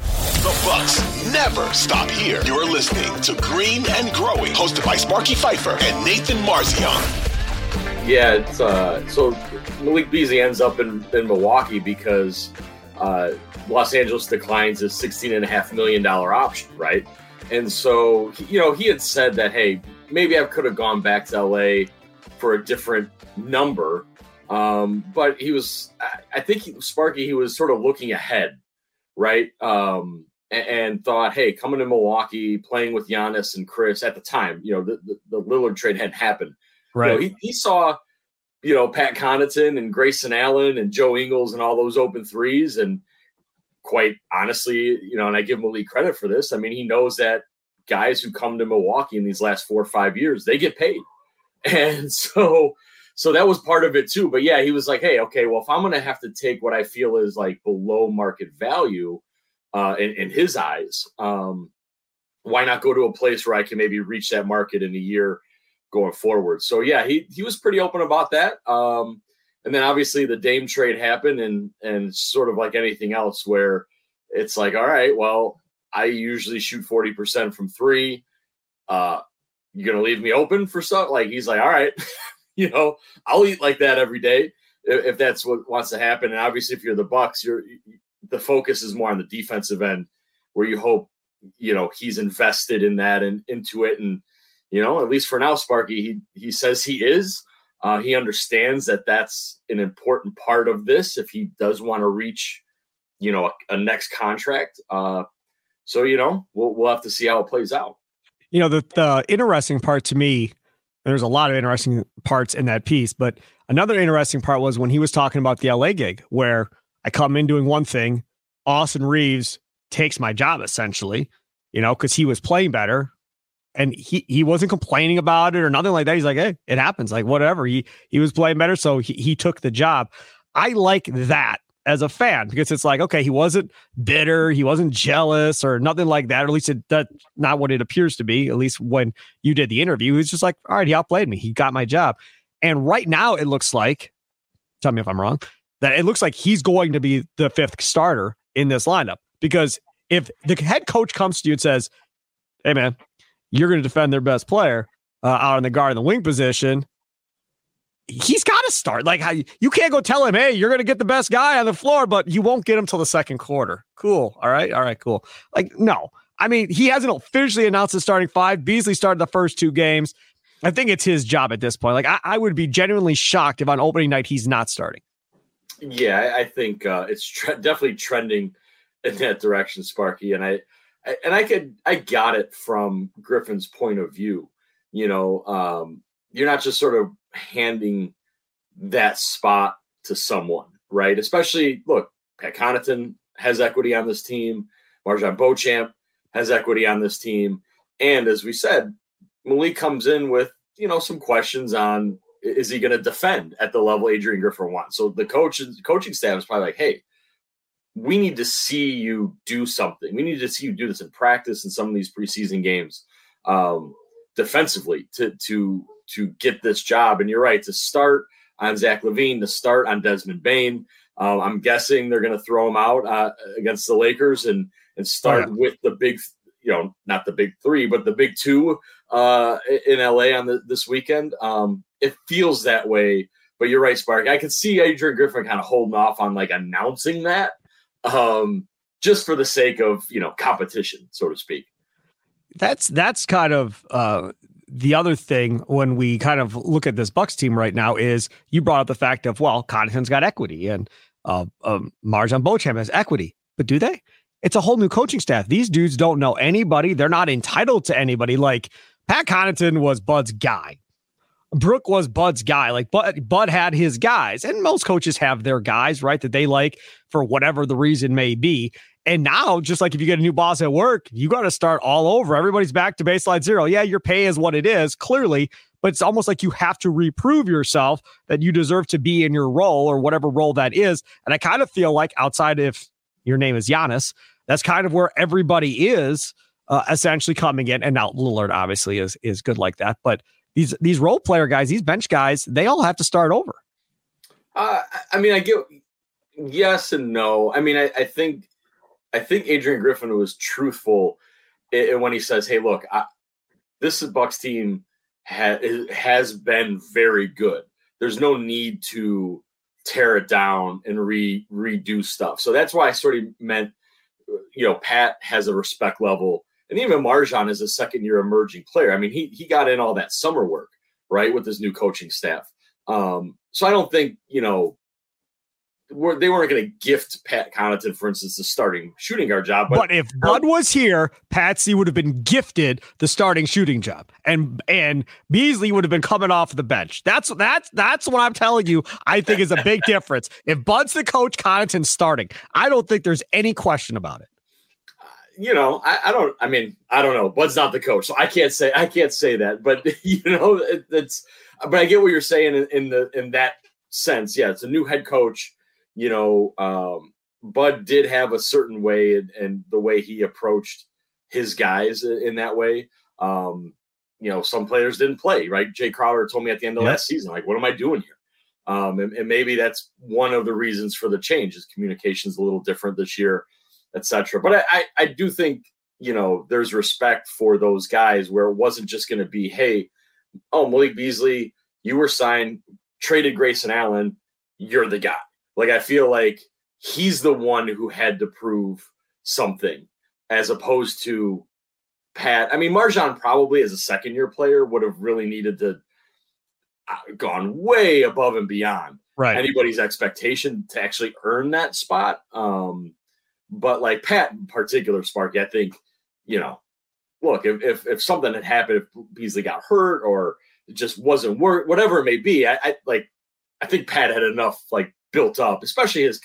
The Bucks never stop here. You're listening to Green and Growing, hosted by Sparky Fifer and Nathan Marzion. Yeah, it's uh, so Malik Beasley ends up in, in Milwaukee because uh, Los Angeles declines his sixteen and a half million dollar option, right? And so you know he had said that hey, maybe I could have gone back to LA for a different number, um, but he was I think he, Sparky he was sort of looking ahead, right? Um, and, and, thought, hey, coming to Milwaukee, playing with Giannis and Khris at the time, you know, the, the, the Lillard trade hadn't happened. Right. You know, he, he saw, you know, Pat Connaughton and Grayson Allen and Joe Ingles and all those open threes. And quite honestly, you know, and I give Malik credit for this. I mean, he knows that guys who come to Milwaukee in these last four or five years, they get paid. And so, so that was part of it too. But yeah, he was like, hey, okay, well, if I'm going to have to take what I feel is like below market value uh, in, in his eyes, um, why not go to a place where I can maybe reach that market in a year going forward. So yeah, he he was pretty open about that. Um, and then obviously the Dame trade happened, and and sort of like anything else, where it's like, all right, well, I usually shoot forty percent from three. Uh, you're gonna leave me open for stuff? Like he's like, all right, you know, I'll eat like that every day if, that's what wants to happen. And obviously, if you're the Bucks, you're the focus is more on the defensive end, where you hope you know he's invested in that and into it and you know, at least for now, Sparky, he he says he is. Uh, he understands that that's an important part of this if he does want to reach, you know, a, a next contract. Uh, so you know, we'll we'll have to see how it plays out. You know, the the interesting part to me, there's a lot of interesting parts in that piece, but another interesting part was when he was talking about the LA gig, where I come in doing one thing, Austin Reaves takes my job essentially, you know, because he was playing better and he he wasn't complaining about it or nothing like that. He's like, hey, it happens, like whatever. He he was playing better, so he, he took the job. I like that as a fan because it's like, okay, he wasn't bitter, he wasn't jealous or nothing like that. Or at least it, that's not what it appears to be. At least when you did the interview, he was just like, all right, he outplayed me, he got my job. And right now, it looks like, tell me if I'm wrong, that it looks like he's going to be the fifth starter in this lineup because if the head coach comes to you and says, hey man, you're going to defend their best player uh, out on the guard in the wing position. He's got to start. Like how you can't go tell him, "Hey, you're going to get the best guy on the floor," but you won't get him till the second quarter. Cool. All right. All right. Cool. Like no, I mean he hasn't officially announced his starting five. Beasley started the first two games. I think it's his job at this point. Like I, I would be genuinely shocked if on opening night he's not starting. Yeah, I, I think uh, it's tre- definitely trending in that direction, Sparky. And I, and I could I got it from Griffin's point of view. You know, um, you're not just sort of handing that spot to someone, right? Especially look, Pat Connaughton has equity on this team. MarJon Beauchamp has equity on this team, and as we said, Malik comes in with you know some questions on is he going to defend at the level Adrian Griffin wants. So the coach coaching staff is probably like, hey, we need to see you do something. We need to see you do this in practice in some of these preseason games, um, defensively to to to get this job. And you're right to start on Zach LaVine, to start on Desmond Bane. Um, I'm guessing they're going to throw him out uh, against the Lakers and and start oh, yeah. with the big, you know, not the big three, but the big two uh, in LA on the, this weekend. Um, it feels that way. But you're right, Spark. I can see Adrian Griffin kind of holding off on like announcing that um, just for the sake of you know competition, so to speak. That's that's kind of uh, the other thing when we kind of look at this Bucks team right now is you brought up the fact of well, Connaughton's got equity and uh, um, MarJon Beauchamp has equity, but do they? It's a whole new coaching staff. These dudes don't know anybody. They're not entitled to anybody. Like Pat Connaughton was Bud's guy. Brook was Bud's guy. Like Bud, Bud had his guys, and most coaches have their guys, right? That they like for whatever the reason may be. And now, just like if you get a new boss at work, you got to start all over. Everybody's back to baseline zero. Yeah, your pay is what it is, clearly, but it's almost like you have to reprove yourself that you deserve to be in your role or whatever role that is. And I kind of feel like outside if your name is Giannis, that's kind of where everybody is uh, essentially coming in. And now Lillard obviously is is good like that, but these these role player guys, these bench guys, they all have to start over. Uh, I mean, I get yes and no. I mean, I, I think I think Adrian Griffin was truthful when he says, "Hey, look, I, this Bucks team ha, has been very good. There's no need to tear it down and re redo stuff." So that's why I sort of meant, you know, Pat has a respect level, and even MarJon is a second year emerging player. I mean, he he got in all that summer work right with his new coaching staff. Um, so I don't think you know were they weren't going to gift Pat Connaughton, for instance, the starting shooting guard job. But, but if Bud was here, Patsy would have been gifted the starting shooting job, and and Beasley would have been coming off the bench. That's that's that's what I'm telling you. I think is a big difference. If Bud's the coach, Connaughton's starting. I don't think there's any question about it. You know, I, I, don't. I mean, I don't know. Bud's not the coach, so I can't say I can't say that. But you know, it, it's. But I get what you're saying in, in the in that sense. Yeah, it's a new head coach you know, um, Bud did have a certain way and, and, the way he approached his guys in that way. Um, you know, some players didn't play, right? Jae Crowder told me at the end of last season, like, what am I doing here? Um, and, and, maybe that's one of the reasons for the change is communication's a little different this year, etc. But I, I, I do think, you know, there's respect for those guys where it wasn't just going to be, hey, oh, Malik Beasley, you were signed, traded Grayson Allen, you're the guy. Like I feel like he's the one who had to prove something as opposed to Pat. I mean, MarJon probably as a second year player would have really needed to uh, gone way above and beyond right. anybody's expectation to actually earn that spot. Um, but like Pat in particular, Sparky, I think, you know, look, if, if, if something had happened, if Beasley got hurt or it just wasn't work, whatever it may be, I, I like, I think Pat had enough like built up, especially his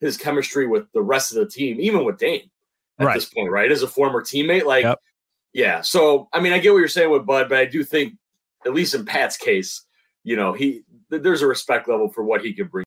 his chemistry with the rest of the team, even with Dame at right. this point, right? As a former teammate, like, yep. yeah. So, I mean, I get what you're saying with Bud, but I do think, at least in Pat's case, you know, he there's a respect level for what he could bring.